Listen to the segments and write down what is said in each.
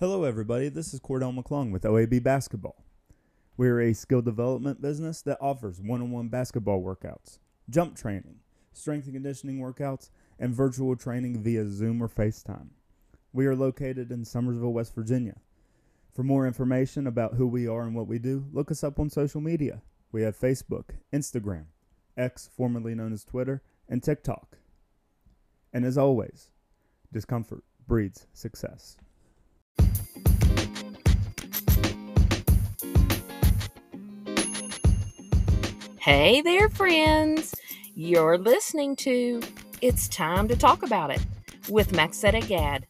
Hello, everybody. This is Cordell McClung with OAB Basketball. We're a skill development business that offers one on one basketball workouts, jump training, strength and conditioning workouts, and virtual training via Zoom or FaceTime. We are located in Summersville, West Virginia. For more information about who we are and what we do, look us up on social media. We have Facebook, Instagram, X, formerly known as Twitter, and TikTok. And as always, discomfort breeds success. Hey there, friends. You're listening to It's Time to Talk About It with Maxetta Gad.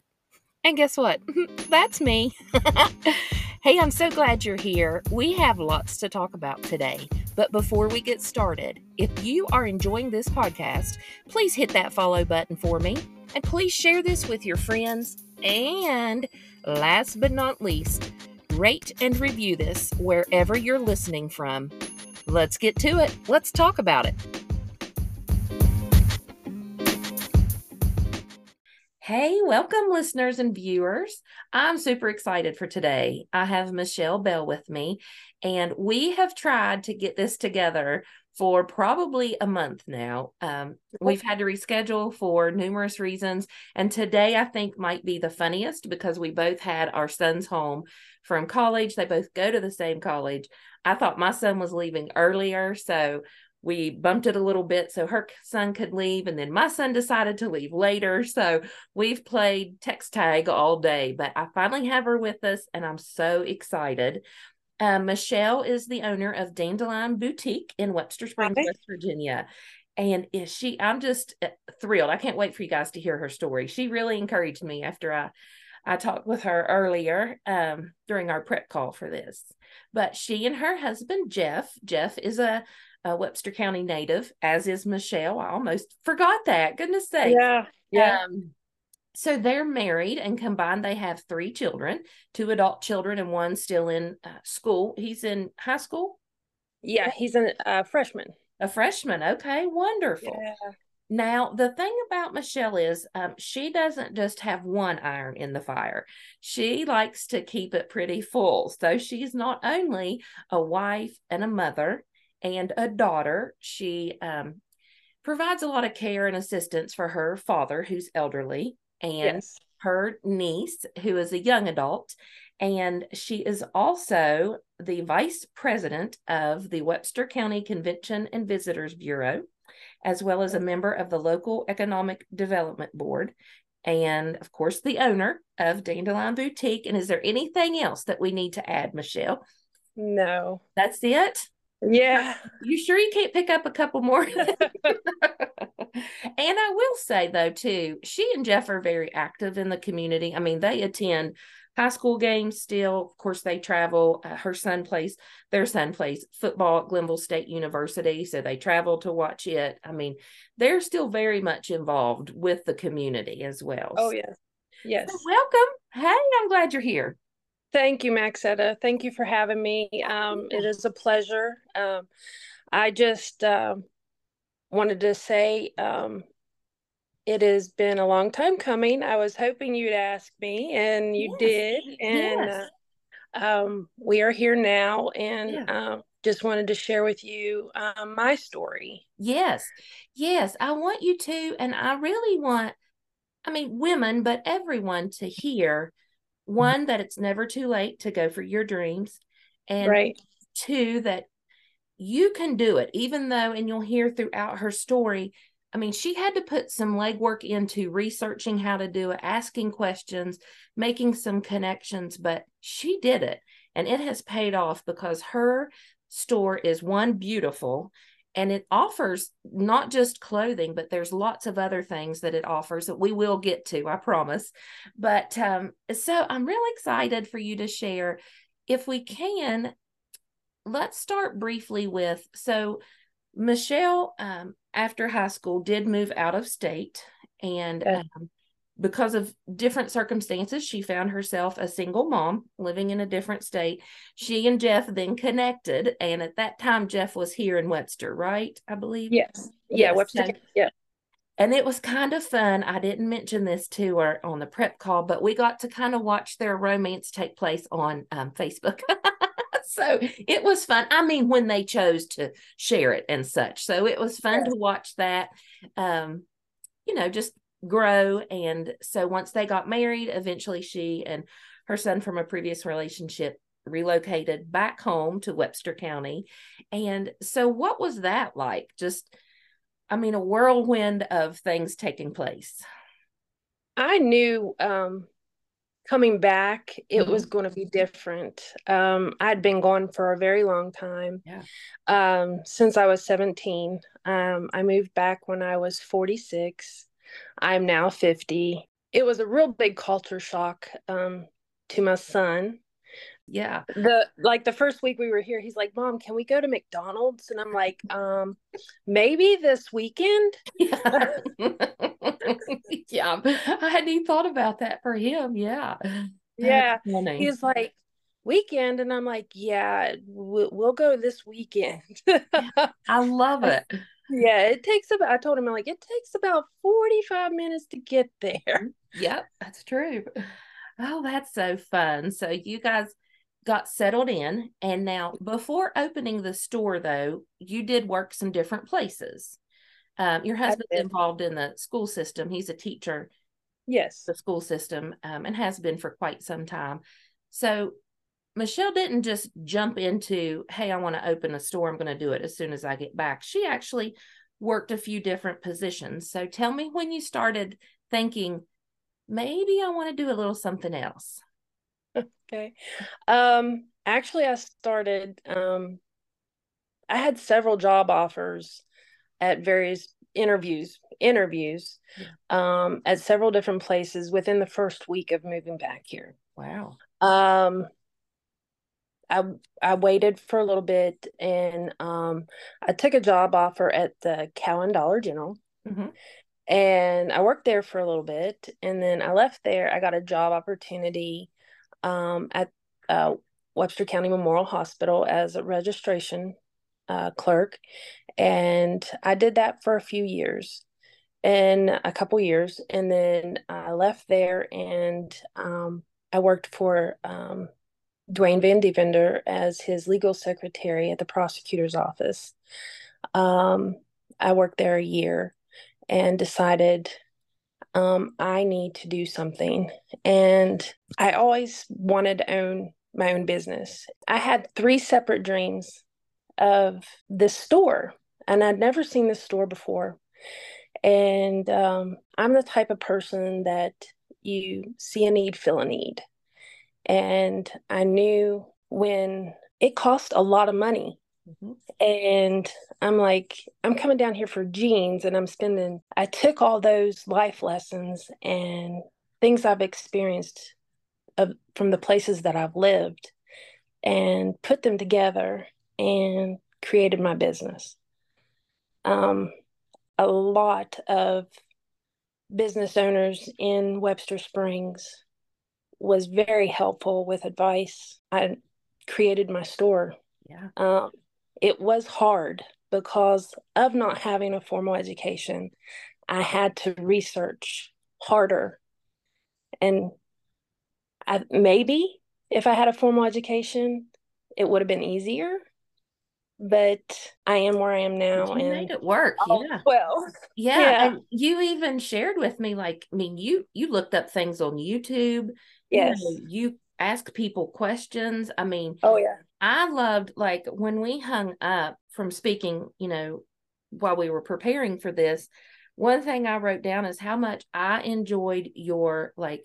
And guess what? That's me. hey, I'm so glad you're here. We have lots to talk about today. But before we get started, if you are enjoying this podcast, please hit that follow button for me. And please share this with your friends. And last but not least, rate and review this wherever you're listening from. Let's get to it. Let's talk about it. Hey, welcome, listeners and viewers. I'm super excited for today. I have Michelle Bell with me, and we have tried to get this together for probably a month now. Um, we've had to reschedule for numerous reasons, and today I think might be the funniest because we both had our sons home from college. They both go to the same college. I thought my son was leaving earlier, so we bumped it a little bit so her son could leave and then my son decided to leave later so we've played text tag all day but i finally have her with us and i'm so excited um, michelle is the owner of dandelion boutique in webster springs Hi. west virginia and is she i'm just uh, thrilled i can't wait for you guys to hear her story she really encouraged me after i I talked with her earlier um, during our prep call for this. But she and her husband, Jeff, Jeff is a, a Webster County native, as is Michelle. I almost forgot that. Goodness sake. Yeah. Yeah. Um, so they're married and combined they have three children two adult children and one still in uh, school he's in high school yeah he's a uh, freshman a freshman okay wonderful yeah. Now, the thing about Michelle is um, she doesn't just have one iron in the fire. She likes to keep it pretty full. So she's not only a wife and a mother and a daughter, she um, provides a lot of care and assistance for her father, who's elderly, and yes. her niece, who is a young adult. And she is also the vice president of the Webster County Convention and Visitors Bureau as well as a member of the local economic development board and of course the owner of dandelion boutique and is there anything else that we need to add michelle no that's it yeah you sure you can't pick up a couple more and i will say though too she and jeff are very active in the community i mean they attend high school games still. Of course, they travel. Uh, her son plays, their son plays football at Glenville State University. So they travel to watch it. I mean, they're still very much involved with the community as well. Oh, yes. Yes. So welcome. Hey, I'm glad you're here. Thank you, Maxetta. Thank you for having me. Um, it is a pleasure. Um, I just uh, wanted to say um, it has been a long time coming. I was hoping you'd ask me, and you yes. did. And yes. uh, um, we are here now, and yeah. um, just wanted to share with you um, my story. Yes, yes, I want you to, and I really want, I mean, women, but everyone to hear Mm-hmm. one that it's never too late to go for your dreams, and right. two that you can do it, even though, and you'll hear throughout her story I mean, she had to put some legwork into researching how to do it, asking questions, making some connections, but she did it. And it has paid off because her store is one beautiful and it offers not just clothing, but there's lots of other things that it offers that we will get to, I promise. But um, so I'm really excited for you to share. If we can, let's start briefly with so Michelle, um, after high school, did move out of state. And um, because of different circumstances, she found herself a single mom living in a different state. She and Jeff then connected. And at that time, Jeff was here in Webster, right? I believe. Yes. Yeah, yes. Webster. Yeah. and it was kind of fun. I didn't mention this to her on the prep call, but we got to kind of watch their romance take place on um, Facebook. so it was fun. I mean, when they chose to share it and such. So it was fun to watch that, um, you know, just grow. And so once they got married, eventually she and her son from a previous relationship relocated back home to Webster County. And so, what was that like? Just, I mean, a whirlwind of things taking place. I knew um, coming back, it mm-hmm. was going to be different. Um, I'd been gone for a very long time. Yeah. Um, since I was 17. Um, I moved back when I was 46. I'm now 50. It was a real big culture shock um, to my son. Yeah. The like the first week we were here he's like mom can we go to mcdonald's? And i'm like um maybe this weekend? Yeah, yeah. i hadn't even thought about that for him. Yeah. Yeah. he's like weekend? And i'm like yeah we'll, we'll go this weekend. I love it yeah it takes about i told him I'm like it takes about 45 minutes to get there yep that's true oh that's so fun so you guys got settled in. And now, before opening the store, though, you did work some different places. Um, your husband's involved in the school system. He's a teacher. Yes. The school system um, and has been for quite some time. So, Michelle didn't just jump into, hey, I want to open a store. I'm going to do it as soon as I get back. She actually worked a few different positions. So, tell me when you started thinking, maybe I want to do a little something else. Okay. Um, actually, I started, um, I had several job offers at various interviews, interviews, yeah. um, at several different places within the first week of moving back here. Wow. Um, I I waited for a little bit and um, I took a job offer at the Cowen Dollar General. Mm-hmm. And I worked there for a little bit and then I left there. I got a job opportunity um, at uh, Webster County Memorial Hospital as a registration uh, clerk. And I did that for a few years and a couple years. And then I left there and um, I worked for um, Dwayne Van Devender as his legal secretary at the prosecutor's office. Um, I worked there a year and decided um, I need to do something. And I always wanted to own my own business. I had three separate dreams of this store, and I'd never seen this store before. And um, I'm the type of person that you see a need, fill a need. And I knew when it cost a lot of money Mm-hmm. And I'm like, I'm coming down here for jeans and I'm spending, I took all those life lessons and things I've experienced of, from the places that I've lived and put them together and created my business. Um, a lot of business owners in Webster Springs was very helpful with advice. I created my store. Yeah. Um, it was hard because of not having a formal education. I had to research harder. And I, maybe if I had a formal education, it would have been easier. But I am where I am now. You and made it work. Yeah. Well, yeah. yeah. And you even shared with me, like, I mean, you you looked up things on YouTube. Yes. You, know, you ask people questions. I mean, oh yeah. I loved like when we hung up from speaking, you know, while we were preparing for this, one thing I wrote down is how much I enjoyed your like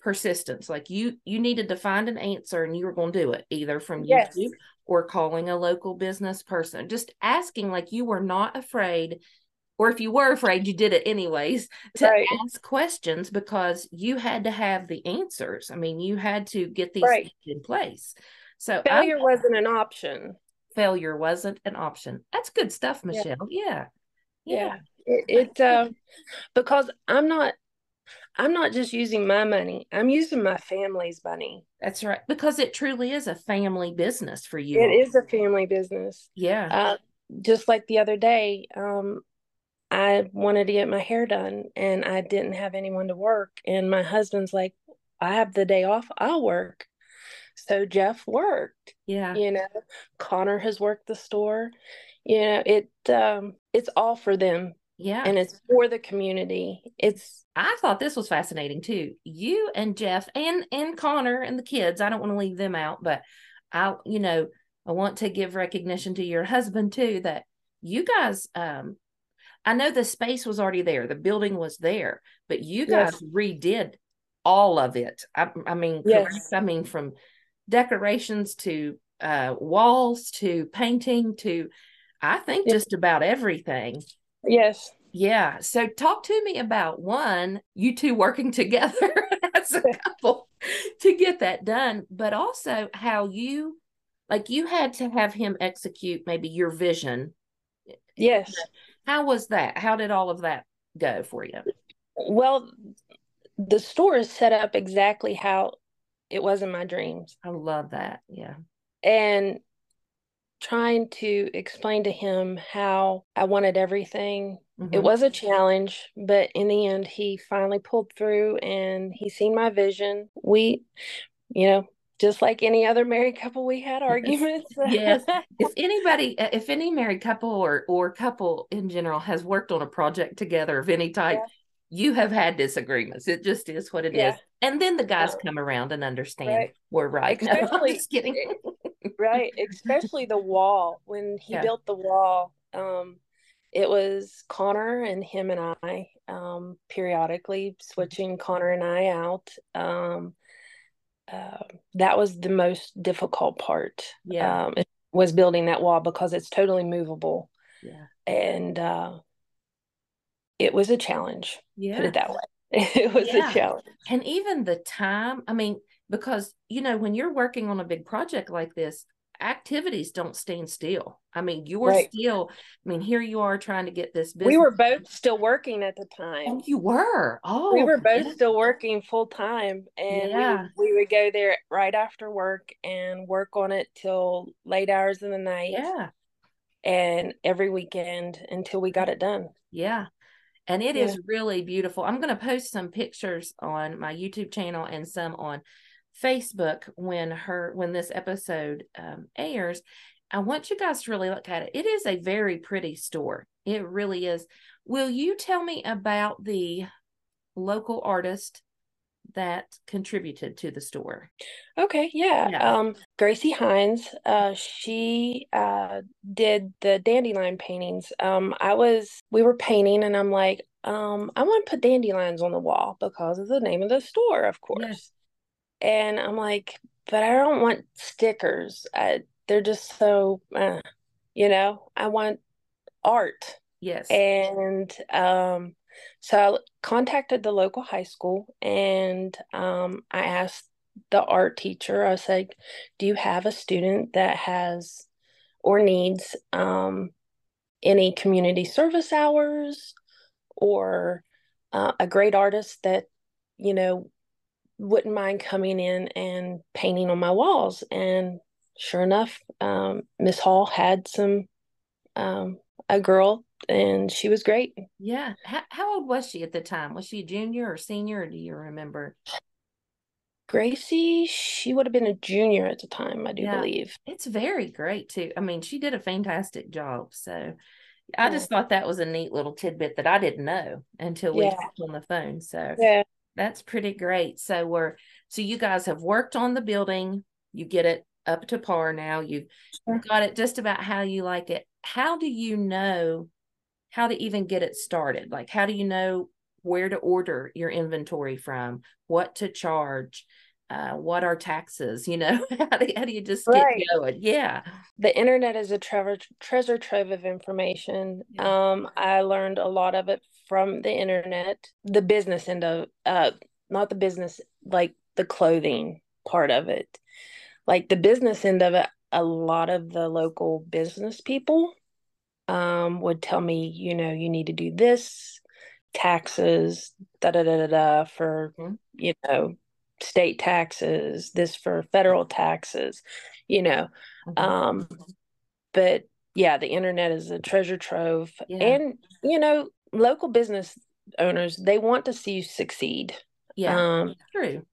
persistence. Like you you needed to find an answer and you were going to do it either from yes. YouTube or calling a local business person. Just asking like you were not afraid or if you were afraid you did it anyways to right. ask questions because you had to have the answers. I mean, you had to get these right. in place. So failure I, wasn't an option. Failure wasn't an option. That's good stuff, Michelle. Yeah. Yeah. yeah. It, it uh, because I'm not I'm not just using my money. I'm using my family's money. That's right. Because it truly is a family business for you. It is a family business. Yeah. Uh, just like the other day, um, I wanted to get my hair done and I didn't have anyone to work. And my husband's like, I have the day off, I'll work. So Jeff worked. Yeah. You know, Connor has worked the store. You know, it um it's all for them. Yeah. And it's for the community. It's I thought this was fascinating too. You and Jeff and and Connor and the kids, I don't want to leave them out, but I you know, I want to give recognition to your husband too that you guys um I know the space was already there, the building was there, but you guys yes. redid all of it. I, I mean, yes. I mean, from decorations to uh, walls to painting to, I think, yes. just about everything. Yes. Yeah. So, talk to me about one, you two working together as a couple to get that done, but also how you, like, you had to have him execute maybe your vision. Yes. How was that? How did all of that go for you? Well, the store is set up exactly how it was in my dreams. I love that. Yeah. And trying to explain to him how I wanted everything. Mm-hmm. It was a challenge, but in the end, he finally pulled through and he seen my vision. We, you know, just like any other married couple we had arguments yes if anybody if any married couple or or couple in general has worked on a project together of any type yeah. you have had disagreements it just is what it yeah. is. and then the guys yeah. come around and understand right. we're right especially, no, just kidding right especially the wall when he built the wall um it was connor and him and i um periodically switching connor and i out um uh, that was the most difficult part. Yeah, um, was building that wall because it's totally movable. Yeah, and uh, it was a challenge. Yeah, put it that way. it was yeah. a challenge, and even the time. I mean, because you know when you're working on a big project like this, activities don't stand still. I mean, you're right. still, I mean, here you are trying to get this business. We were both still working at the time. Oh, you were? Oh, we were both yeah. still working full time. And yeah. we, we would go there right after work and work on it till late hours in the night. Yeah. And every weekend until we got it done. Yeah. And it yeah. is really beautiful. I'm going to post some pictures on my YouTube channel and some on Facebook when her when this episode um, airs. I want you guys to really look at it. It is a very pretty store. It really is. Will you tell me about the local artist that contributed to the store? Okay, yeah. yeah. Um, Gracie Hines, uh, she uh, did the dandelion paintings. Um, I was, we were painting, and I'm like, um, I want to put dandelions on the wall because of the name of the store, of course. Yes. And I'm like, but I don't want stickers. I, they're just so, uh, you know, I want art. Yes. And um, so I contacted the local high school and um, I asked the art teacher, I said, do you have a student that has or needs um, any community service hours or uh, a great artist that, you know, wouldn't mind coming in and painting on my walls. And sure enough, um, Miss Hall had some um, a girl, and she was great. Yeah. How, how old was she at the time? Was she a junior or senior? Or do you remember? Gracie, she would have been a junior at the time, I do yeah, believe. It's very great too. I mean, she did a fantastic job. So I just thought that was a neat little tidbit that I didn't know until we yeah. talked on the phone. So yeah, that's pretty great. So we're so you guys have worked on the building. You get it up to par now. You've got it just about how you like it. How do you know how to even get it started? Like how do you know where to order your inventory from, what to charge? Uh, what are taxes? You know, how do, how do you just right. get going? Yeah. The internet is a treasure treasure trove of information. Yeah. Um, I learned a lot of it from the internet, the business end of uh not the business like the clothing part of it. Like the business end of it, a lot of the local business people um would tell me, you know, you need to do this, taxes, da da da da da for mm-hmm. you know, state taxes, this for federal taxes, you know. Mm-hmm. Um but yeah, the internet is a treasure trove. Yeah. And, you know, local business owners, they want to see you succeed. Yeah, Um, true.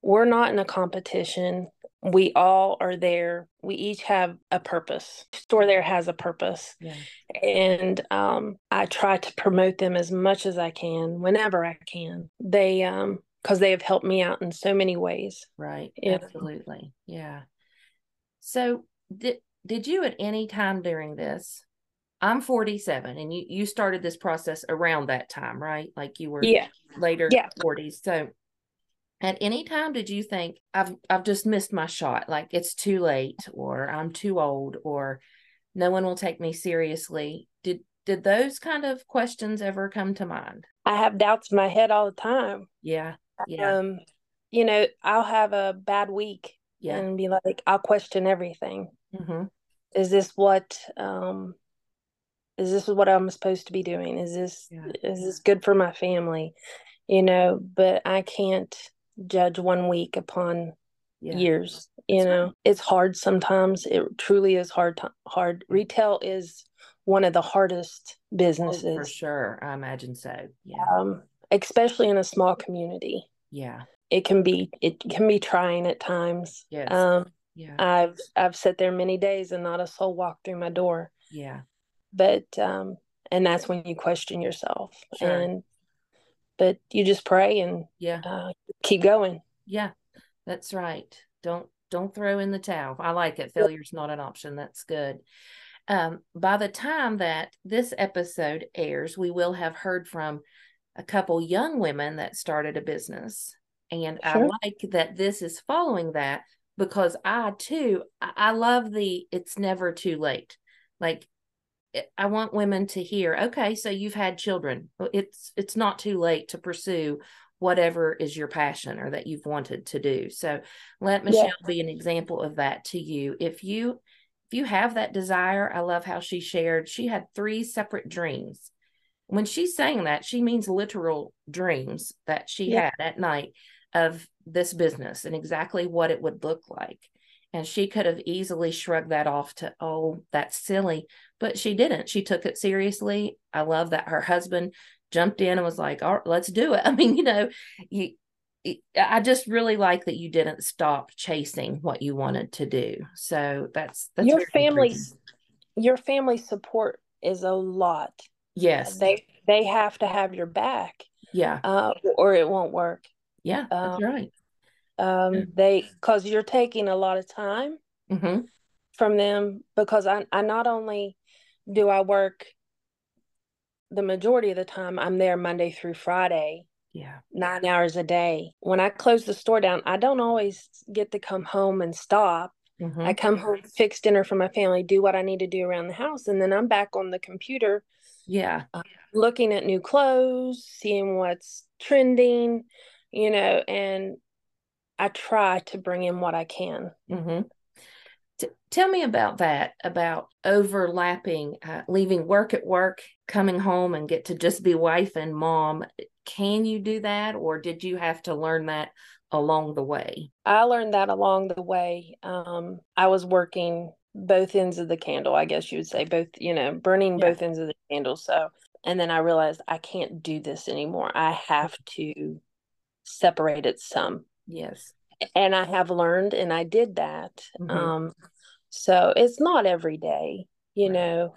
we're not in a competition. We all are there. We each have a purpose. Store there has a purpose. Yeah. And um, I try to promote them as much as I can, whenever I can. They um because they have helped me out in so many ways. Right. Yeah. Absolutely. Yeah. So did did you at any time during this? I'm 47 and you you started this process around that time, right? Like you were Yeah. later Yeah. 40s. So at any time did you think I've I've just missed my shot, like it's too late or I'm too old or no one will take me seriously? Did did those kind of questions ever come to mind? I have doubts in my head all the time. Yeah. Yeah. Um, you know, I'll have a bad week yeah. and be like, I'll question everything. hmm Is this what um is this what I'm supposed to be doing? Is this Yeah. is this good for my family? You know, but I can't judge one week upon Yeah. years. You That's right. know, it's hard sometimes. It truly is hard. To, hard. Retail is one of the hardest Oh, businesses, for sure. I imagine so. Yeah. um, especially in a small community. Yeah. It can be it can be trying at times. Yes. Um, Yeah. I've I've sat there many days and not a soul walked through my door. Yeah. But um, and that's when you question yourself Sure. and but you just pray and Yeah. uh, keep going. Yeah. That's right. Don't don't throw in the towel. I like it. Failure's not an option. That's good. Um, by the time that this episode airs, we will have heard from a couple young women that started a business. And Sure. I like that this is following that because I too, I love the it's never too late. Like eh, I want women to hear, okay, so you've had children. It's it's not too late to pursue whatever is your passion or that you've wanted to do. So let Yeah. Michelle be an example of that to you. If you if you have that desire, I love how she shared she had three separate dreams. When she's saying that, she means literal dreams that she Yeah. had at night of this business and exactly what it would look like. And she could have easily shrugged that off to, oh, that's silly. But she didn't. She took it seriously. I love that her husband jumped in and was like, all right, let's do it. I mean, you know, you, I just really like that you didn't stop chasing what you wanted to do. So that's that's Your family's your family support is a lot. Yes, They they have to have your back, yeah, uh, or it won't work. yeah, that's um, right. Um, Yeah. they because you're taking a lot of time hmm from them because I I not only do I work the majority of the time I'm there Monday through Friday, Yeah, nine hours a day. When I close the store down, I don't always get to come home and stop. hmm I come home, fix dinner for my family, do what I need to do around the house, and then I'm back on the computer yeah, looking at new clothes, seeing what's trending, you know, and I try to bring in what I can. hmm T- tell me about that, about overlapping, uh, leaving work at work, coming home and get to just be wife and mom. Can you do that, or did you have to learn that along the way? I learned that along the way. Um, I was working both ends of the candle, I guess you would say, both, you know, burning Yeah. both ends of the candle. So, and then I realized I can't do this anymore. I have to separate it some. Yes. And I have learned, and I did that. Mhm. Um, so it's not every day, you Right. know.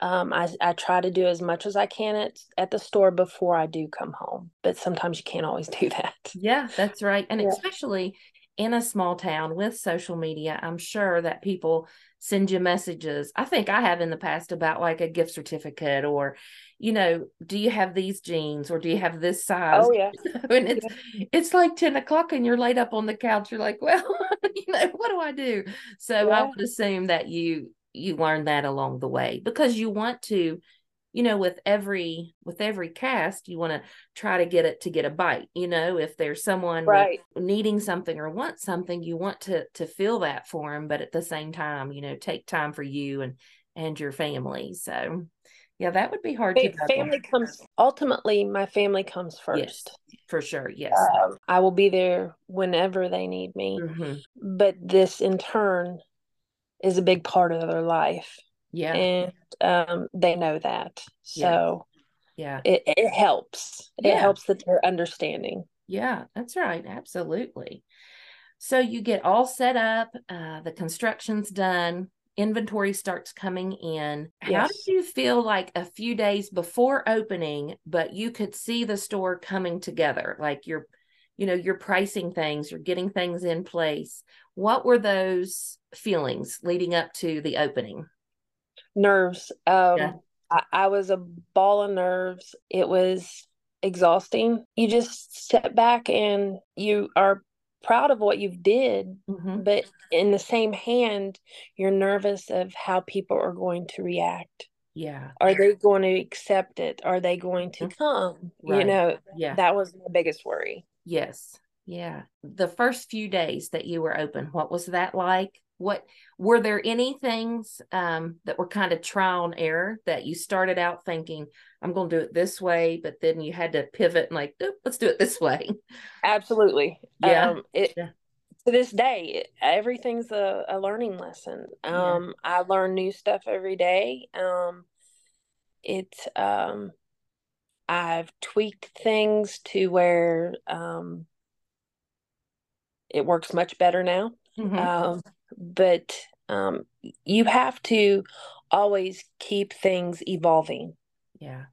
Um, I I try to do as much as I can at at the store before I do come home, but sometimes you can't always do that. Yeah, that's right. And Yeah. especially in a small town with social media, I'm sure that people send you messages. I think I have in the past about like a gift certificate or, you know, do you have these jeans or do you have this size? Oh yeah, and it's it's like 10 o'clock and you're laid up on the couch. You're like, well, you know, what do I do? So I would assume that you you learn that along the way because you want to, you know, with every with every cast, you want to try to get it to get a bite. You know, if there's someone right. needing something or wants something, you want to to feel that for them, but at the same time, you know, take time for you and and your family. So yeah, that would be hard to Fa- family comes ultimately. My family comes Yes, first. for sure. Yes. Um, I will be there whenever they need me. Mhm. But this, in turn, is a big part of their life. Yeah. And um, they know that. So yeah. it, it helps. It helps that they're understanding. Yeah, that's right. Absolutely. So you get all set up, uh, the construction's done, inventory starts coming in. How did you feel like a few days before opening, but you could see the store coming together? Like you're, you know, you're pricing things, you're getting things in place. What were those feelings leading up to the opening? Nerves. Um, Yeah. I, I was a ball of nerves. It was exhausting. You just step back and you are proud of what you've did, Mhm. but in the same hand, you're nervous of how people are going to react. Yeah. Are they going to accept it? Are they going to Mhm. come? You know, Yeah. that was my biggest worry. Yes. Yeah. The first few days that you were open, what was that like? What were there any things um, that were kind of trial and error that you started out thinking, I'm going to do it this way, but then you had to pivot and like, "Oop, let's do it this way. Absolutely. Yeah. Um, it, Yeah. To this day, everything's a, a learning lesson. Yeah. Um, I learn new stuff every day. Um, it's um, I've tweaked things to where um, it works much better now. Mhm. Um, but um, you have to always keep things evolving yeah.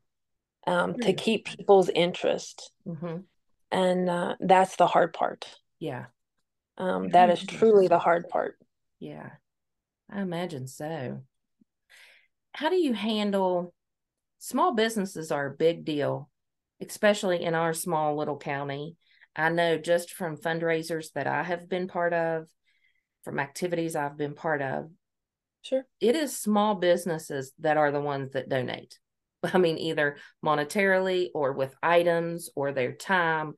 um, to keep people's interest, hmm and uh, that's the hard part. Yeah. Um, that is truly the hard part. Yeah. I imagine so. How do you handle small businesses are a big deal, especially in our small little county. I know just from fundraisers that I have been part of, from activities I've been part of, Sure. it is small businesses that are the ones that donate. I mean, either monetarily or with items or their time.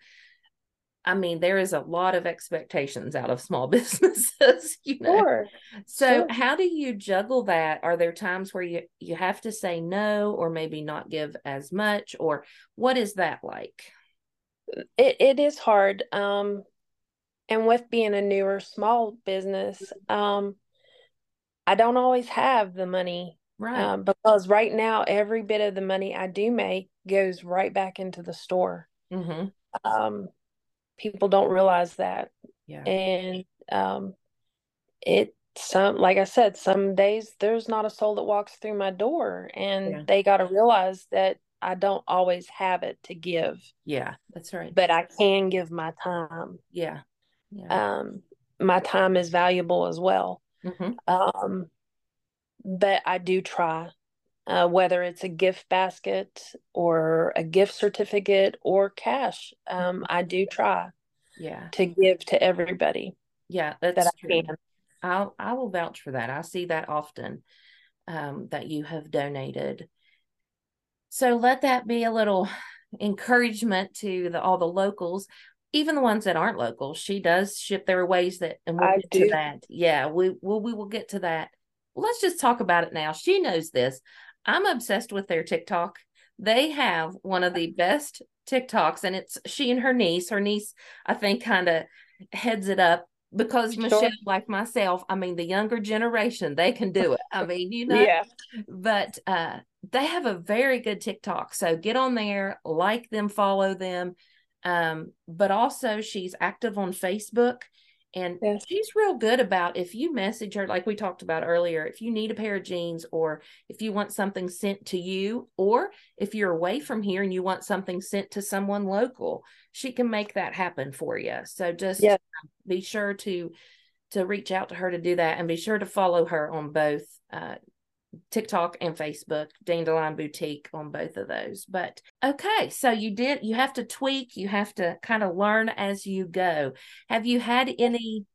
I mean, there is a lot of expectations out of small businesses, you know. Sure. So Sure. how do you juggle that? Are there times where you you have to say no or maybe not give as much or what is that like? It it is hard. Um, and with being a newer small business, um, I don't always have the money. Right. Um, because right now every bit of the money I do make goes right back into the store. mm-hmm. Um, people don't realize that. Yeah. And um, it some like I said, some days there's not a soul that walks through my door, and Yeah. they got to realize that I don't always have it to give, Yeah, that's right. but I can give my time. yeah. Yeah. Um, my time is valuable as well. hmm Um, but I do try, uh, whether it's a gift basket or a gift certificate or cash. Um, I do try Yeah. to give to everybody Yeah, that that's I true. can. I'll I will vouch for that. I see that often um, that you have donated. So let that be a little encouragement to the all the locals, even the ones that aren't local. She does ship. There are ways that, and we'll I get to do. that. Yeah, we will. We will get to that. Let's just talk about it now. She knows this. I'm obsessed with their TikTok. They have one of the best TikToks, and it's she and her niece. Her niece, I think, kind of heads it up because Sure. Michelle, like myself, I mean, the younger generation, they can do it. I mean, you know, Yeah. but uh, they have a very good TikTok. So get on there, like them, follow them. Um, but also, she's active on Facebook. And Yes. she's real good about if you message her, like we talked about earlier, if you need a pair of jeans or if you want something sent to you, or if you're away from here and you want something sent to someone local, she can make that happen for you. So just Yes. be sure to to reach out to her to do that and be sure to follow her on both uh, TikTok and Facebook, Dandelion Boutique on both of those. But okay, so you did, you have to tweak, you have to kind of learn as you go. Have you had any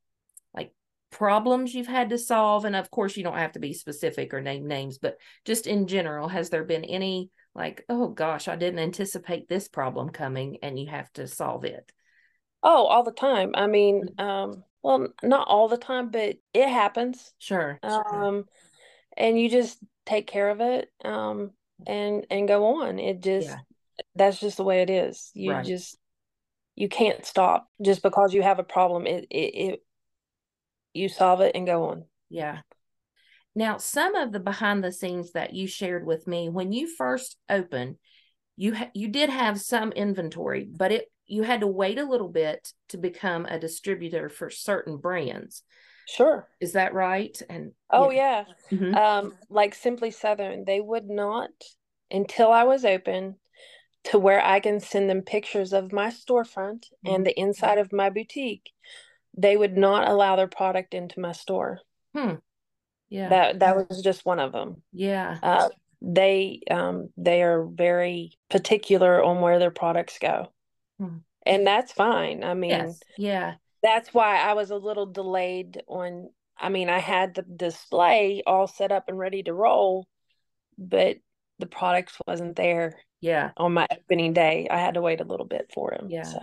like problems you've had to solve? And of course, you don't have to be specific or name names, but just in general, has there been any like, oh gosh, I didn't anticipate this problem coming and you have to solve it? Oh, all the time. I mean, um, well, not all the time, but it happens. Sure. sure. And you just take care of it, um, and and go on. It just Yeah. that's just the way it is. You Right. just you can't stop just because you have a problem. It it, it you solve it and go on. Yeah. Now, some of the behind the scenes that you shared with me when you first opened, you ha- you did have some inventory, but it you had to wait a little bit to become a distributor for certain brands. Sure. Is that right? And oh yeah, yeah. Mm-hmm. Um, like Simply Southern, they would not until I was open to where I can send them pictures of my storefront mm-hmm. and the inside of my boutique. They would not allow their product into my store. Hmm. Yeah. That that was just one of them. Yeah. Uh, they um they are very particular on where their products go. Hmm. And that's fine. I mean, yes. yeah. That's why I was a little delayed on I mean, I had the display all set up and ready to roll, but the product wasn't there. Yeah. On my opening day, I had to wait a little bit for him. Yeah. So.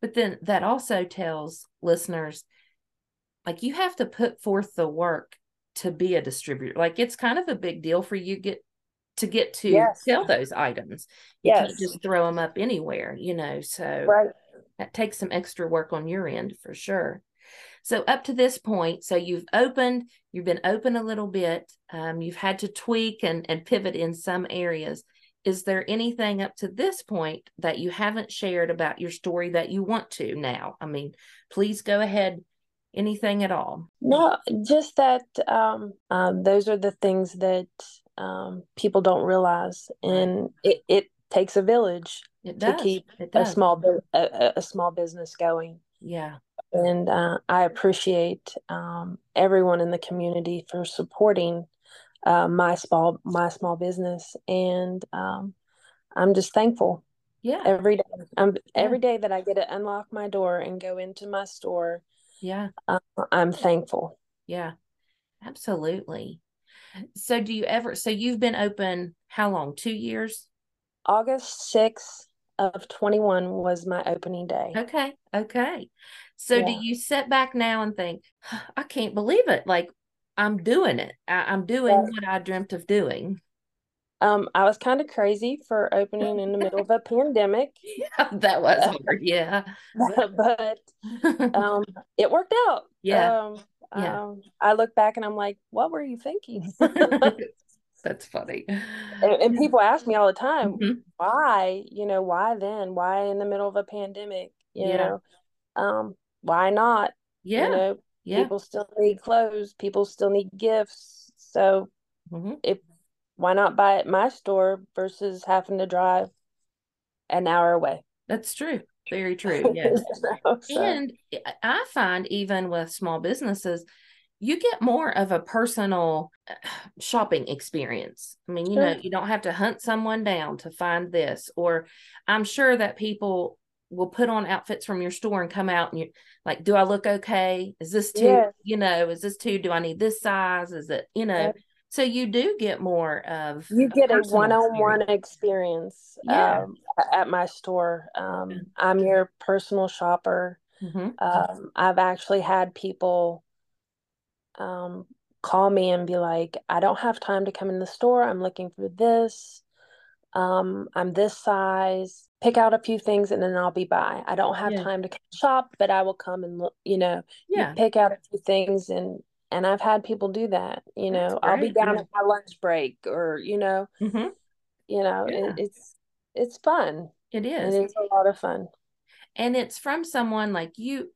But then that also tells listeners like you have to put forth the work to be a distributor. Like it's kind of a big deal for you get to get to yes. sell those items. You yes. can't just throw them up anywhere, you know. So right. That takes some extra work on your end for sure. So up to this point, so you've opened, you've been open a little bit, um, you've had to tweak and, and pivot in some areas. Is there anything up to this point that you haven't shared about your story that you want to now? I mean, please go ahead anything at all no just that um, um, those are the things that um, people don't realize and it, it takes a village to keep a small a, a, small business going. Yeah. And uh, i appreciate um, everyone in the community for supporting uh, my small my small business. And um, i'm just thankful yeah. every day. I'm yeah. every day that i get to unlock my door and go into my store yeah. uh, i'm thankful. Yeah. Absolutely. So do you ever so you've been open how long? Two years? August 6th of 21 was my opening day okay okay so yeah. do you sit back now and think i can't believe it like i'm doing it I, am doing yeah. what i dreamt of doing um, I was kind of crazy for opening in the middle of a pandemic. Yeah, that was hard. Yeah, but um, it worked out. Yeah. Um, yeah. Um, I look back and I'm like, what were you thinking? That's funny. And, and, people ask me all the time, mm-hmm. why? You know, why then? Why in the middle of a pandemic? You yeah. know, um, why not? Yeah. You know, yeah. people still need clothes. People still need gifts. So mm-hmm. if why not buy at my store versus having to drive an hour away? That's true. Very true. Yes. so. And I find even with small businesses, you get more of a personal uh, shopping experience. I mean, you sure. know, you don't have to hunt someone down to find this, or I'm sure that people will put on outfits from your store and come out and you like, do I look okay? Is this too, yes. you know, is this too, do I need this size? Is it, you know. So you do get more of you get a one-on-one experience, yeah. um, at my store. Um, I'm your personal shopper. Mm-hmm. Um, I've actually had people um, call me and be like, "I don't have time to come in the store. I'm looking for this. Um, I'm this size. Pick out a few things and then I'll be by. I don't have yeah. time to shop, but I will come and look. You know, yeah. You pick out a few things and and I've had people do that. You know, I'll be down yeah. at my lunch break, or you know, mm-hmm. you know, yeah. it, it's it's fun. It is. It's a lot of fun, and it's from someone like you.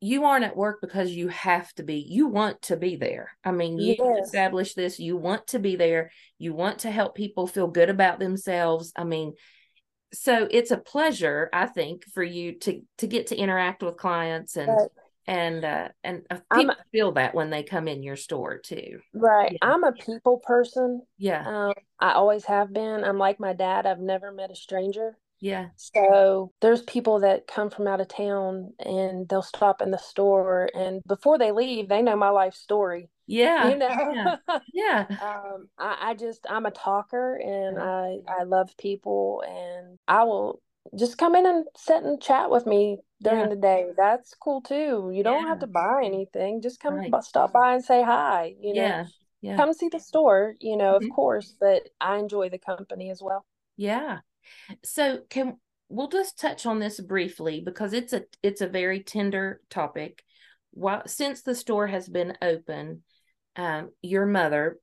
You aren't at work because you have to be. You want to be there. I mean, you yes. establish this. You want to be there. You want to help people feel good about themselves. I mean, so it's a pleasure, I think, for you to to get to interact with clients and. Right and uh and uh, people a, feel that when they come in your store too right yeah. i'm a people person yeah um, i always have been i'm like my dad i've never met a stranger yeah so there's people that come from out of town and they'll stop in the store and before they leave they know my life story yeah you know yeah, yeah. um I, I just i'm a talker and i i love people and i will just come in and sit and chat with me during yeah. the day. That's cool too. You don't yeah. have to buy anything. Just come right. stop by and say hi. You know, yeah. yeah. come see the store. You know, mm-hmm. of course, but I enjoy the company as well. Yeah. So can we'll just touch on this briefly because it's a it's a very tender topic. While since the store has been open, um, your mother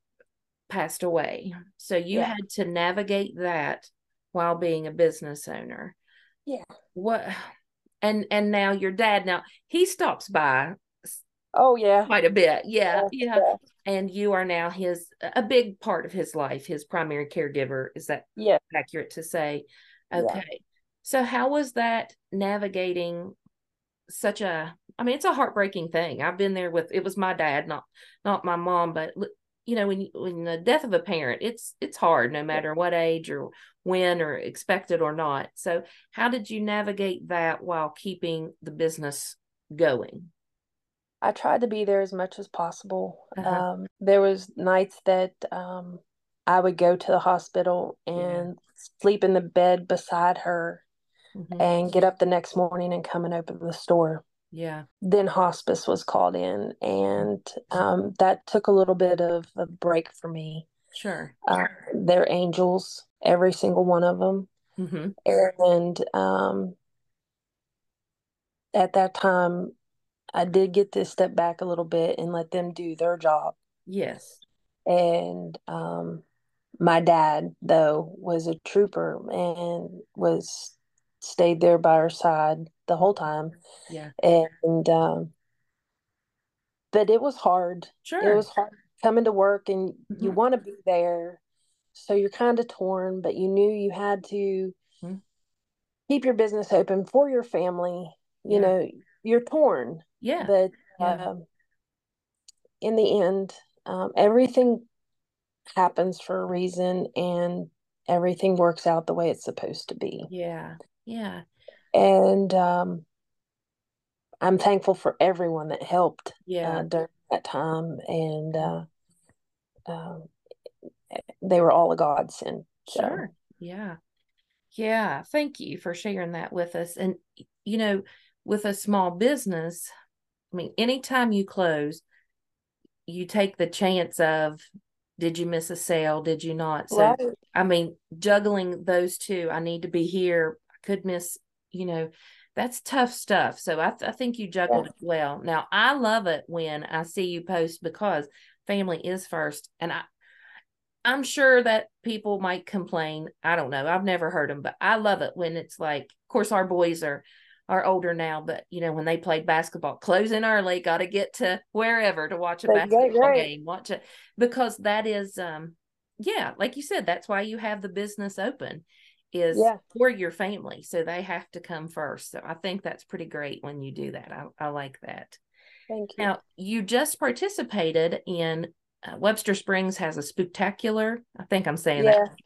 passed away. So you Yeah. had to navigate that while being a business owner. Yeah. What and and now your dad now he stops by Oh yeah. quite a bit. Yeah. Yeah, Yeah. And you are now his a big part of his life, his primary caregiver. Is that Yeah. accurate to say? Yeah. Okay. So how was that navigating such a I mean it's a heartbreaking thing. I've been there with it was my dad, not not my mom, but you know when you, when the death of a parent, it's it's hard no matter what age or when or expected or not. So how did you navigate that while keeping the business going? I tried to be there as much as possible. Uh-huh. Um, there was nights that um, I would go to the hospital Yeah. and sleep in the bed beside her Mhm. and get up the next morning and come and open the store. Yeah. Then hospice was called in, and um, that took a little bit of a break for me. Sure. Uh, they're angels, every single one of them. hmm And um, at that time, I did get to step back a little bit and let them do their job. Yes. And um, my dad, though, was a trooper and was stayed there by our side the whole time. Yeah. And um, but it was hard. Sure. It was hard coming to work, and you Mhm. want to be there, so you're kind of torn. But you knew you had to Mhm. keep your business open for your family. You Yeah. know, you're torn, Yeah. but Yeah. um, in the end, um, everything happens for a reason, and everything works out the way it's supposed to be. Yeah. Yeah. And um, I'm thankful for everyone that helped Yeah. uh, during that time, and uh, um, they were all a godsend. So, Sure. Yeah. Yeah. Thank you for sharing that with us. And, you know, with a small business, I mean, anytime you close, you take the chance of, did you miss a sale? Did you not? So, right, I mean, juggling those two, I need to be here. I could miss, you know, that's tough stuff. So I, th- I think you juggled Yeah. it well. Now, I love it when I see you post because family is first. And I, I'm sure that people might complain. I don't know. I've never heard them, but I love it when it's like, of course, our boys are are older now, but you know, when they played basketball, closing early, got to get to wherever to watch a right, basketball right. game, watch it because that is, um, yeah, like you said, that's why you have the business open is Yeah. for your family, so they have to come first. So I think that's pretty great when you do that. I, I like that. thank you. Now, you just participated in uh, Webster Springs has a spectacular. I think I'm saying Yeah. that,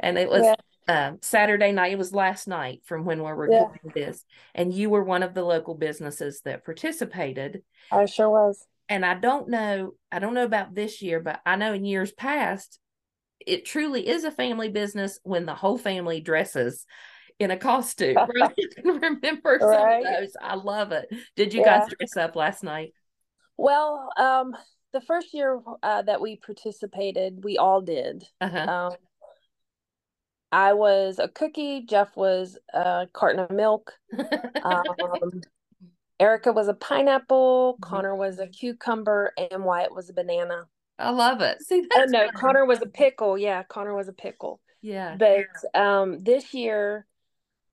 and it was Yeah. Um, Saturday night. It was last night from when we're Yeah. recording this, and you were one of the local businesses that participated. I sure was. And I don't know, I don't know about this year, but I know in years past, it truly is a family business when the whole family dresses in a costume. Right? Remember some Right. of those. I love it. Did you Yeah. guys dress up last night? Well, um, the first year uh, that we participated, we all did. Uh-huh. Um, I was a cookie. Jeff was a carton of milk. Um, Erica was a pineapple. Mhm. Connor was a cucumber, and Wyatt was a banana. I love it. See, Oh that's no, fun. Connor was a pickle. Yeah, Connor was a pickle. Yeah. But um, this year,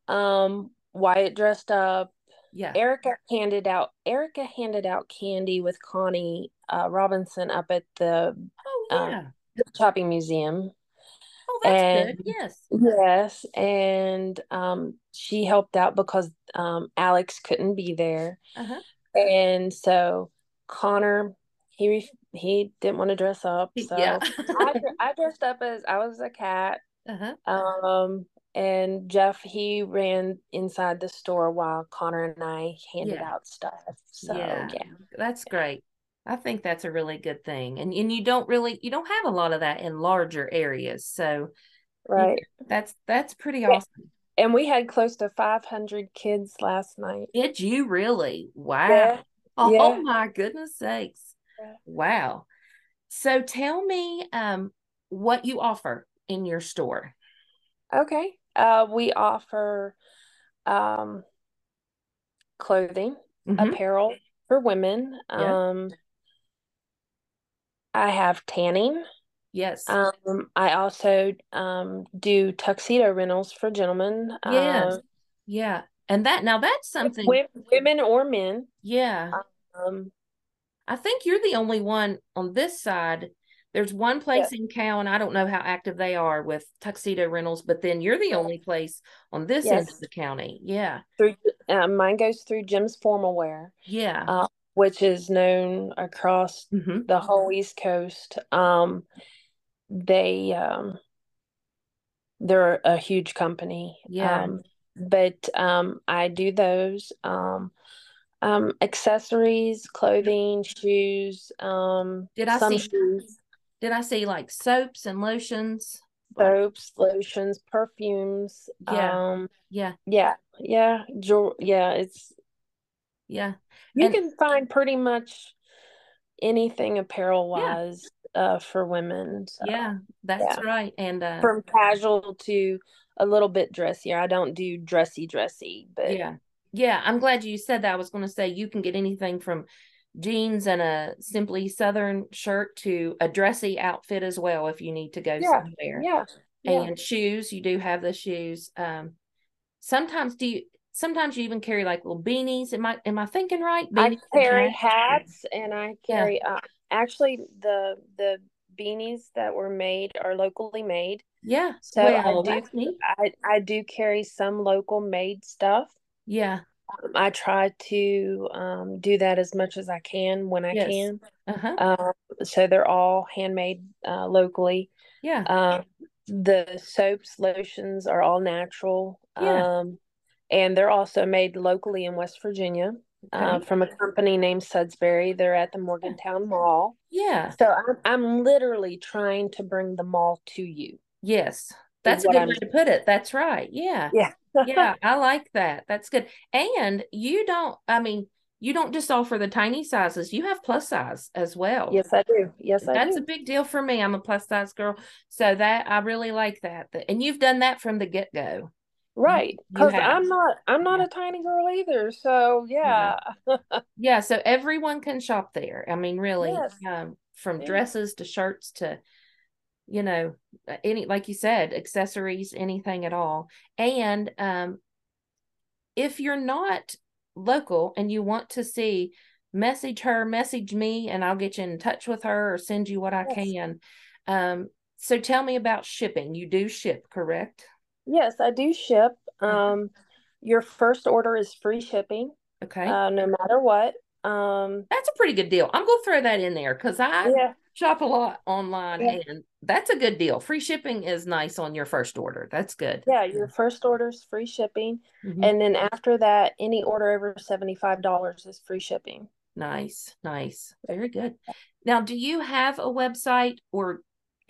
um, Wyatt dressed up. Yeah. Erica handed out Erica handed out candy with Connie uh, Robinson up at the Oh um, shopping museum. Oh, that's and- good. Yes. Yes, and um, she helped out because um, Alex couldn't be there, Uh-huh. and so Connor he ref- he didn't want to dress up, so yeah. I, I dressed up as I was a cat. uh-huh. Um, and Jeff he ran inside the store while Connor and I handed Yeah. out stuff. So yeah. yeah, That's great. I think that's a really good thing. And and you don't really you don't have a lot of that in larger areas. So right. that's that's pretty Yeah. awesome. And we had close to 500 kids last night. Did you really? Wow. Yeah. Oh my goodness sakes. Yeah. Wow. So tell me um what you offer in your store. Okay. Uh, we offer um, clothing, Mhm. apparel for women. Um, I have tanning. Yes. Um, I also um do tuxedo rentals for gentlemen. yes. Um, yeah. And that now that's something. women or men. yeah. Um, I think you're the only one on this side. There's one place in Cowen. I don't know how active they are with tuxedo rentals, but then you're the only place on this end of the county. Yeah. through uh, mine goes through Jim's Formal Wear, Yeah. uh, which is known across hmm the whole East Coast. Um, they um, they're a huge company. Yeah. Um, but um, I do those. Um, um, accessories, clothing, shoes, um, Did I see- shoes, Did I see like soaps and lotions? soaps, lotions, perfumes. Yeah. Um, Yeah. yeah, yeah, jewel, yeah, it's Yeah. you And- can find pretty much anything apparel Yeah. wise uh for women. So, Yeah. That's yeah. right. And uh From casual to a little bit dressier. I don't do dressy dressy, but yeah. Yeah. I'm glad you said that. I was going to say you can get anything from jeans and a simply southern shirt to a dressy outfit as well if you need to go Yeah. somewhere. yeah. Yeah. and shoes you do have the shoes um sometimes do you sometimes you even carry like little beanies am i am i thinking right I Beanies and carry hats? and I Yeah. carry uh, actually the the beanies that were made are locally made. yeah So well I do I, I do carry some local made stuff. yeah Um, I try to um, do that as much as I can when I Yes. can. uh-huh Um, so they're all handmade uh, locally. yeah Um, the soaps, lotions are all natural. Yeah. And they're also made locally in West Virginia uh, from a company named Sudsbury. They're at the Morgantown Mall. yeah So I'm, I'm literally trying to bring the mall to you. yes that's a good I'm- way to put it that's right yeah Yeah. yeah i like that that's good and you don't i mean you don't just offer the tiny sizes you have plus size as well yes, I do. Yes, I that's do. a big deal for me. I'm a plus size girl. So that I really like that. And you've done that from the get go. Right. Because. I'm not I'm not Yeah. a tiny girl either. So yeah. Yeah. So everyone can shop there. I mean, really, Yes. um, from Yeah. dresses to shirts to, you know, uh, any, like you said, accessories, anything at all. And um, if you're not local and you want to see, message her, message me, and I'll get you in touch with her or send you what I Yes. can. Um, so tell me about shipping. You do ship, correct? Yes, I do ship. Mhm. Um your first order is free shipping, Okay. uh, no matter what. Um That's a pretty good deal. I'm going to throw that in there because I yeah, shop a lot online Yeah. and that's a good deal. Free shipping is nice on your first order. That's good. yeah, your first order is free shipping. Mhm. And then after that, any order over $75 is free shipping. Nice, nice. Very good. Now, do you have a website or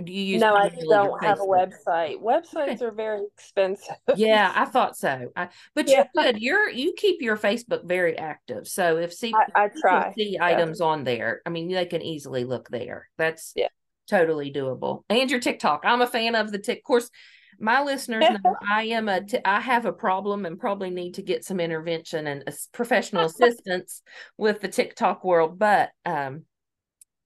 do you use No, I don't have a website. Websites are very expensive. Yeah, I thought so. I, but Yeah. you're good. You're you keep your Facebook very active. So if see I, I try. see yeah. items on there, I mean they can easily look there. That's Yeah. totally doable. And your TikTok. I'm a fan of the tick. Of course, my listeners know I am a t- I have a problem and probably need to get some intervention and professional assistance with the TikTok world, but um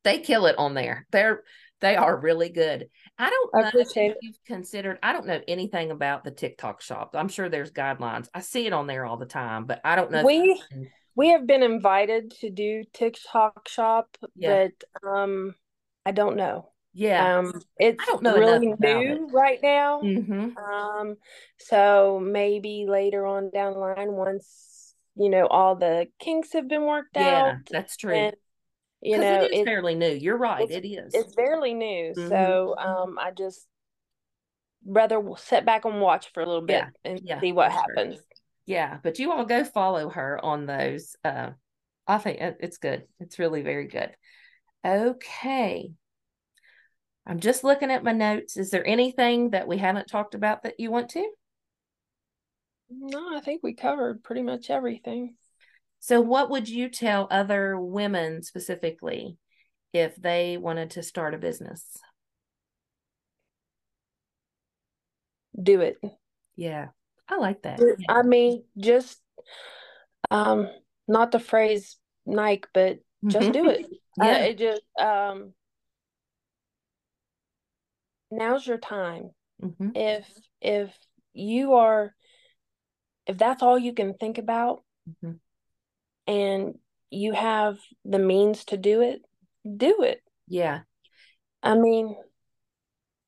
they kill it on there. They're they are really good. I don't I know if you've considered. I don't know anything about the TikTok shop. I'm sure there's guidelines. I see it on there all the time, but I don't know. We can- we have been invited to do TikTok shop, Yeah. but um I don't know. yeah. Um it's don't know really new right now. hmm Um so maybe later on down the line once you know all the kinks have been worked Yeah, out that's true. and you Because know it is it, fairly new. You're right. It is. it's fairly new. Mhm. So um I just rather sit back and watch for a little bit Yeah, and yeah, see what for sure. happens. Yeah, but you all go follow her on those. Uh, I think it's good. It's really very good. Okay. I'm just looking at my notes. Is there anything that we haven't talked about that you want to? No, I think we covered pretty much everything. So, what would you tell other women specifically if they wanted to start a business? Do it. Yeah, I like that. I mean, just um, not the phrase Nike, but just do it. Uh, Yeah. it just um, now's your time. Mm-hmm. If if you are if that's all you can think about Mhm. And you have the means to do it, do it. Yeah. I mean,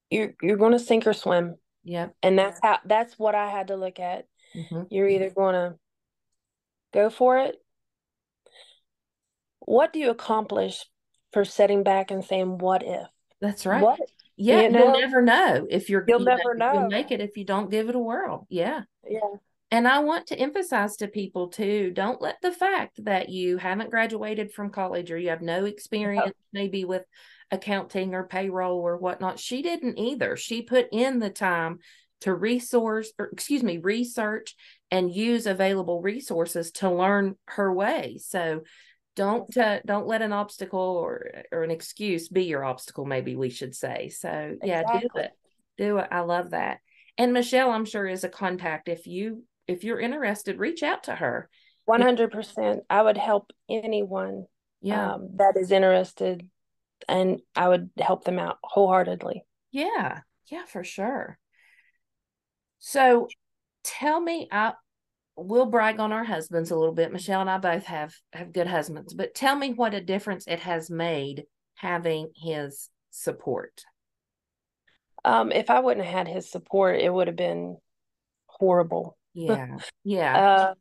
you're you're going to sink or swim, Yeah. and that's how that's what I had to look at. hmm You're either going to go for it. What do you accomplish for setting back and saying, "What if?" That's right. What? Yeah, you know? will never know if you're You'll you know, never if you'll know. make it if you don't give it a whirl. Yeah. Yeah. And I want to emphasize to people too, don't let the fact that you haven't graduated from college or you have no experience maybe with accounting or payroll or whatnot. She didn't either. She put in the time to resource or excuse me, research and use available resources to learn her way. So don't uh, don't let an obstacle or or an excuse be your obstacle maybe we should say so yeah do it do it i love that and michelle i'm sure is a contact if you if you're interested reach out to her One hundred percent. I would help anyone yeah um, that is interested, and I would help them out wholeheartedly. yeah yeah for sure so tell me i we'll brag on our husbands a little bit michelle and i both have have good husbands but tell me what a difference it has made having his support Um, if I wouldn't have had his support, it would have been horrible. Yeah yeah Uh,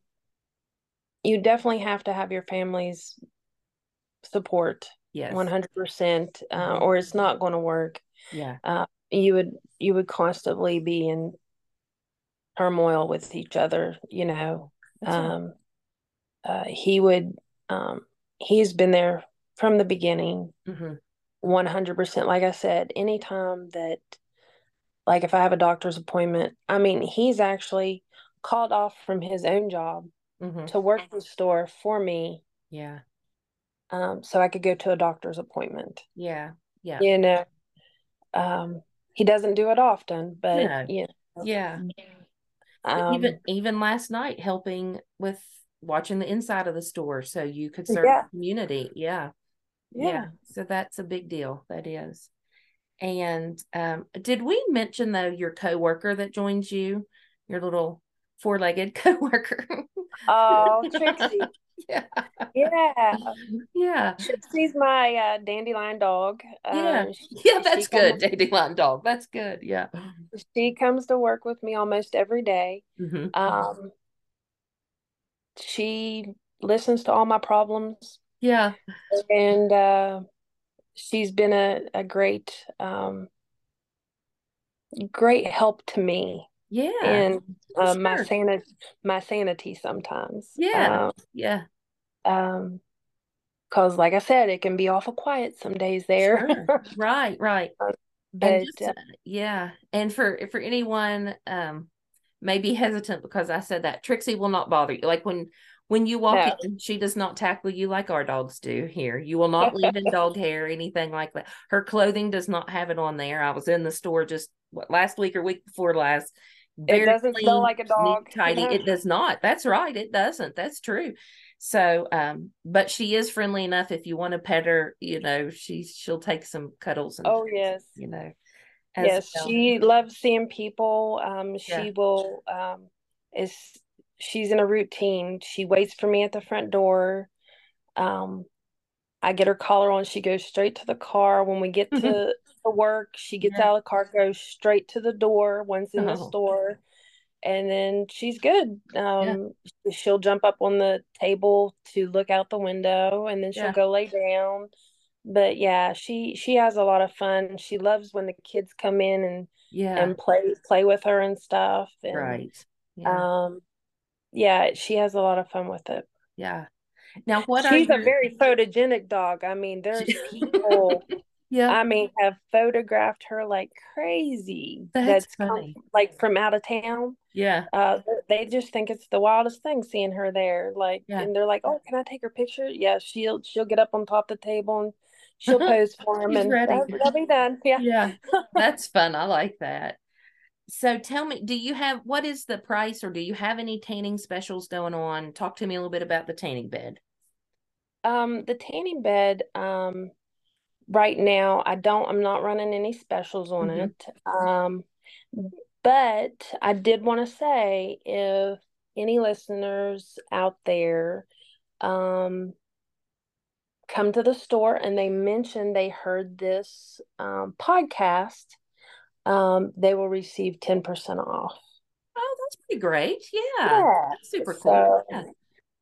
you definitely have to have your family's support, yes one hundred percent, uh, Mhm. or it's not going to work. yeah uh, You would you would constantly be in turmoil with each other. You know, That's right. um, uh, he would. Um, he's been there from the beginning. Mhm. 100%. Like I said, anytime that, like if I have a doctor's appointment, I mean, he's actually called off from his own job Mhm. to work in the store for me Yeah. um, so I could go to a doctor's appointment. Yeah. Yeah. You know, um, he doesn't do it often, but, No. you Yeah. know, But um, even even last night helping with watching the inside of the store so you could serve Yeah. the community. Yeah. Yeah. yeah. So that's a big deal. That is. And um did we mention though your coworker that joins you, your little four-legged coworker? Oh, Trixie. yeah. Yeah. Yeah. Trixie's my uh, dandelion dog. Yeah. Um, she, Yeah, that's good. comes- Dandelion dog. That's good. Yeah. She comes to work with me almost every day. Mhm. Um, she listens to all my problems Yeah. and uh, she's been a, a great um, great help to me Yeah. and uh, my sanity my sanity sometimes. Yeah. Yeah. Um, um, cause like I said, it can be awful quiet some days there. Sure. Right, right. and But just uh, yeah and for for anyone um maybe hesitant because i said that trixie will not bother you like when when you walk No. in she does not tackle you like our dogs do here you will not leave in dog hair anything like that her clothing does not have it on there i was in the store just what last week or week before last it doesn't smell like a neat, dog. tidy it does not that's right it doesn't that's true so um but she is friendly enough if you want to pet her you know she she'll take some cuddles and Oh yes. you know Yes, well. she loves seeing people. Um, Yeah. she will um is she's in a routine. She waits for me at the front door. Um, I get her collar on, she goes straight to the car. When we get to, to work, she gets Yeah. out of the car, goes straight to the door once in the Oh. store, and then she's good. Um, she'll jump up on the table to look out the window, and then she'll Yeah. go lay down. But yeah, she she has a lot of fun. She loves when the kids come in and yeah and play play with her and stuff. And right yeah um yeah, she has a lot of fun with it. yeah now what She's are a very photogenic dog. I mean, there's people yeah I mean have photographed her like crazy. That's come, funny. like from out of town. yeah Uh they just think it's the wildest thing seeing her there. Like Yeah. and they're like, "Oh, can I take her picture?" Yeah, she'll she'll get up on top of the table and she'll pose for him She's and ready. that- that'll be done. Yeah. yeah that's fun i like that so tell me do you have what is the price or do you have any tanning specials going on talk to me a little bit about the tanning bed Um, the tanning bed, um, right now, I don't, I'm not running any specials on Mhm. it. Um, but I did want to say if any listeners out there um, come to the store and they mention they heard this um, podcast, um, they will receive 10% off. Oh, that's pretty great. Yeah. Yeah. Super So, cool. Yeah.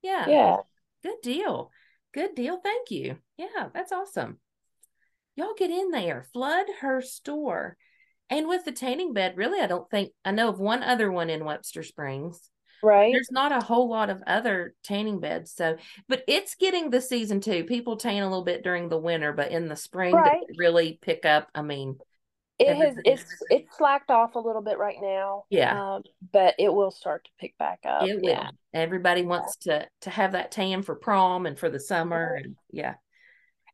Yeah. Yeah. Good deal. Good deal. Thank you. Yeah, that's awesome. Y'all get in there, flood her store. And with the tanning bed, really, I don't think I know of one other one in Webster Springs. Right. There's not a whole lot of other tanning beds. So, but it's getting the season too. People tan a little bit during the winter, but in the spring, Right. they really pick up. I mean, It has it's it's slacked off a little bit right now. Yeah. Um, but it will start to pick back up. it will. Yeah. Everybody wants to to have that tan for prom and for the summer, and yeah.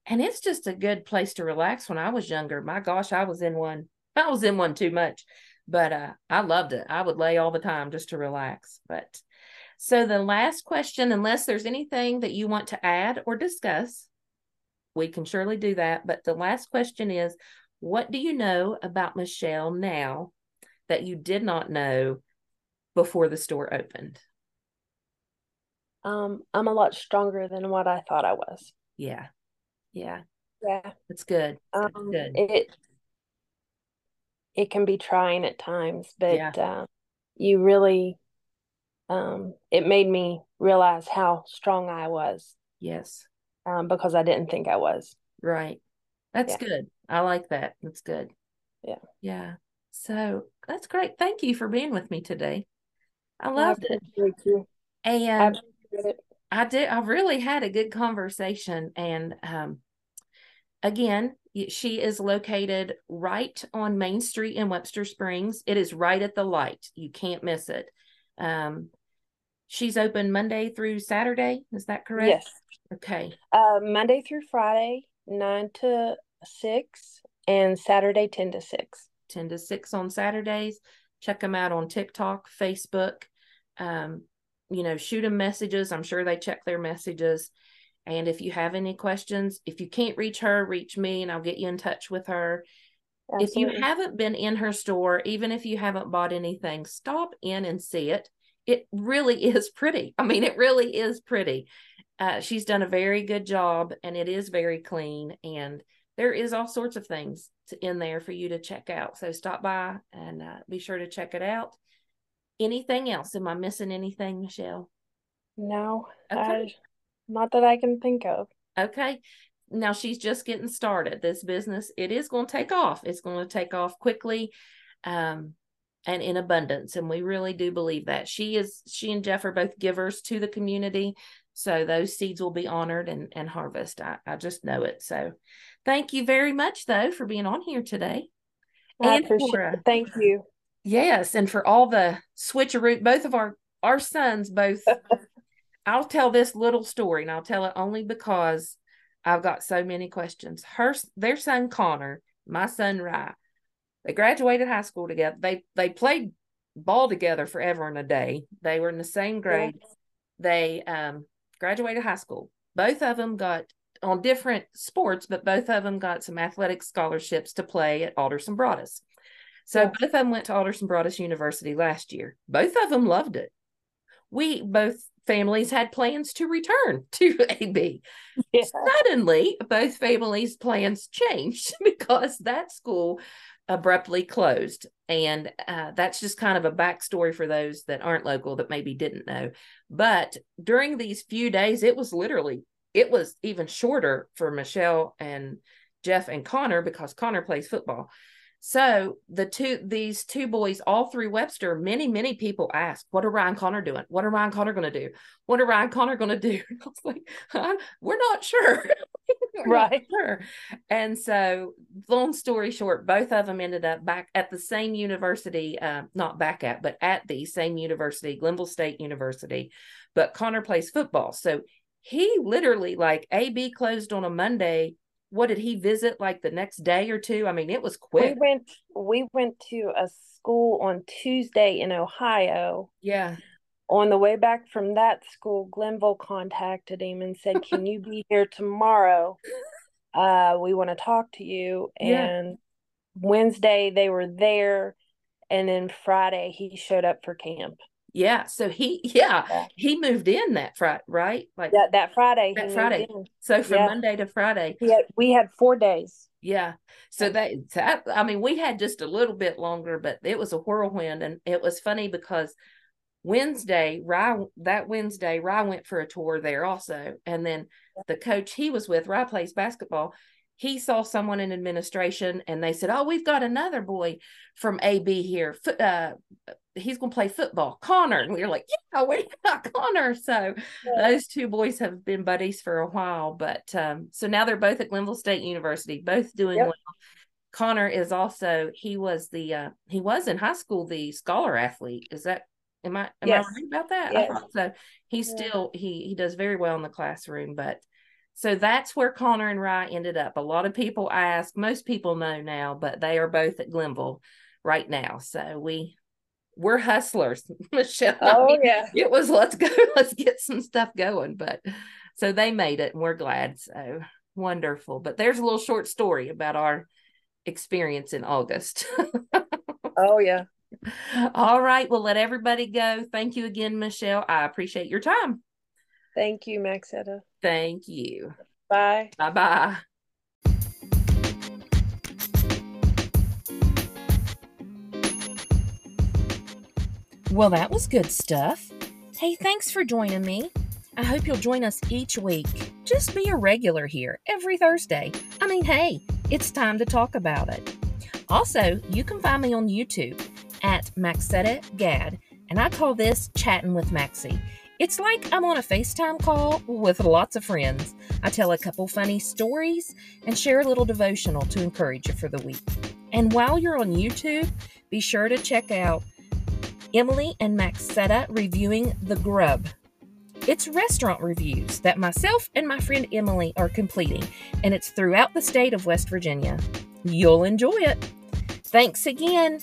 And it's just a good place to relax. When I was younger, my gosh, I was in one. I was in one too much, but uh, I loved it. I would lay all the time just to relax. But so the last question, unless there's anything that you want to add or discuss, we can surely do that. But the last question is, what do you know about Michelle now that you did not know before the store opened? Um, I'm a lot stronger than what I thought I was. Yeah. Yeah. Yeah. That's good. That's Um, good. it it can be trying at times, but Yeah. uh, you really um, it made me realize how strong I was Yes. um, because I didn't think I was. Right. That's Yeah. good. I like that. That's good. Yeah. Yeah. So that's great. Thank you for being with me today. I I loved it. appreciate you. And appreciate it. I did I really had a good conversation and um again, she is located right on Main Street in Webster Springs. It is right at the light. You can't miss it. Um she's open Monday through Saturday. Is that correct? Yes. Okay. Uh, Monday through Friday, nine to six, and Saturday, ten to six. 10 to 6 on Saturdays. Check them out on TikTok, Facebook. Um, you know, shoot them messages. I'm sure they check their messages. And if you have any questions, if you can't reach her, reach me and I'll get you in touch with her. If you haven't been in her store, even if you haven't bought anything, stop in and see it. It really is pretty. I mean, it really is pretty. Uh, she's done a very good job and it is very clean. And there is all sorts of things to, in there for you to check out. So stop by and uh, be sure to check it out. Anything else? Am I missing anything, Michelle? No, Okay. I, not that I can think of. Okay. Now she's just getting started. This business, it is going to take off. It's going to take off quickly um, and in abundance. And we really do believe that. She is, she and Jeff are both givers to the community. So those seeds will be honored and, and harvest. I, I just know it. So thank you very much, though, for being on here today. I And appreciate for, it. uh, Thank you. Yes, and for all the switcheroo, both of our our sons both. I'll tell this little story, and I'll tell it only because I've got so many questions. Her, their son Connor, my son Rye, they graduated high school together. They they played ball together forever and a day. They were in the same grade. They um graduated high school. Both of them got on different sports, but both of them got some athletic scholarships to play at Alderson Broadus. So Yeah. both of them went to Alderson Broadus University last year. Both of them loved it. We both families had plans to return to AB. Yeah. Suddenly, both families' plans changed because that school abruptly closed. And uh, that's just kind of a backstory for those that aren't local that maybe didn't know. But during these few days, it was literally, it was even shorter for Michelle and Jeff and Connor because Connor plays football. So the two these two boys all through Webster, many, many people ask, what are Ryan Connor doing? What are Ryan Connor gonna do? What are Ryan Connor gonna do? I was like, huh? we're not sure. We're not Right. sure. And so long story short, both of them ended up back at the same university, uh, not back at, but at the same university, Glenville State University. But Connor plays football. So he literally like AB closed on a Monday what did he visit like the next day or two? I mean, it was quick. We went we went to a school on Tuesday in Ohio. Yeah. On the way back from that school, Glenville contacted him and said, "Can you be here tomorrow?" uh, we want to talk to you. Yeah. And Wednesday they were there, and then Friday he showed up for camp. Yeah. So he, yeah, Yeah. he moved in that Friday, right? Like That that Friday. that Friday. So from Yeah. Monday to Friday. Had, we had four days. Yeah. So Yeah. that, I, I mean, we had just a little bit longer, but it was a whirlwind. And it was funny because Wednesday, Rye, that Wednesday, Rye went for a tour there also. And then the coach he was with, Rye plays basketball. He saw someone in administration and they said, Oh, we've got another boy from AB here. Uh, he's going to play football, Connor. And we were like, Yeah, we got Connor. So those two boys have been buddies for a while. But um, so now they're both at Glenville State University, both doing Yep. well. Connor is also he was the uh, he was in high school the scholar athlete. Is that am I am Yes. I right about that? I Yes. thought so he's Yeah. still he he does very well in the classroom, but so that's where Connor and Rye ended up. A lot of people ask, most people know now, but they are both at Glenville right now. So we we're hustlers, Michelle. I Oh mean, yeah. it was let's go, let's get some stuff going. But so they made it and we're glad. So wonderful. But there's a little short story about our experience in August. Oh yeah. All right. Well, let everybody go. Thank you again, Michelle. I appreciate your time. Thank you, Maxetta. Thank you. Bye. Bye bye. Well, that was good stuff. Hey, thanks for joining me. I hope you'll join us each week. Just be a regular here every Thursday. I mean, hey, it's time to talk about it. Also, you can find me on YouTube at Maxetta Gad, and I call this Chatting with Maxie. It's like I'm on a FaceTime call with lots of friends. I tell a couple funny stories and share a little devotional to encourage you for the week. And while you're on YouTube, be sure to check out Emily and Maxetta reviewing The Grub. It's restaurant reviews that myself and my friend Emily are completing, and it's throughout the state of West Virginia. You'll enjoy it. Thanks again.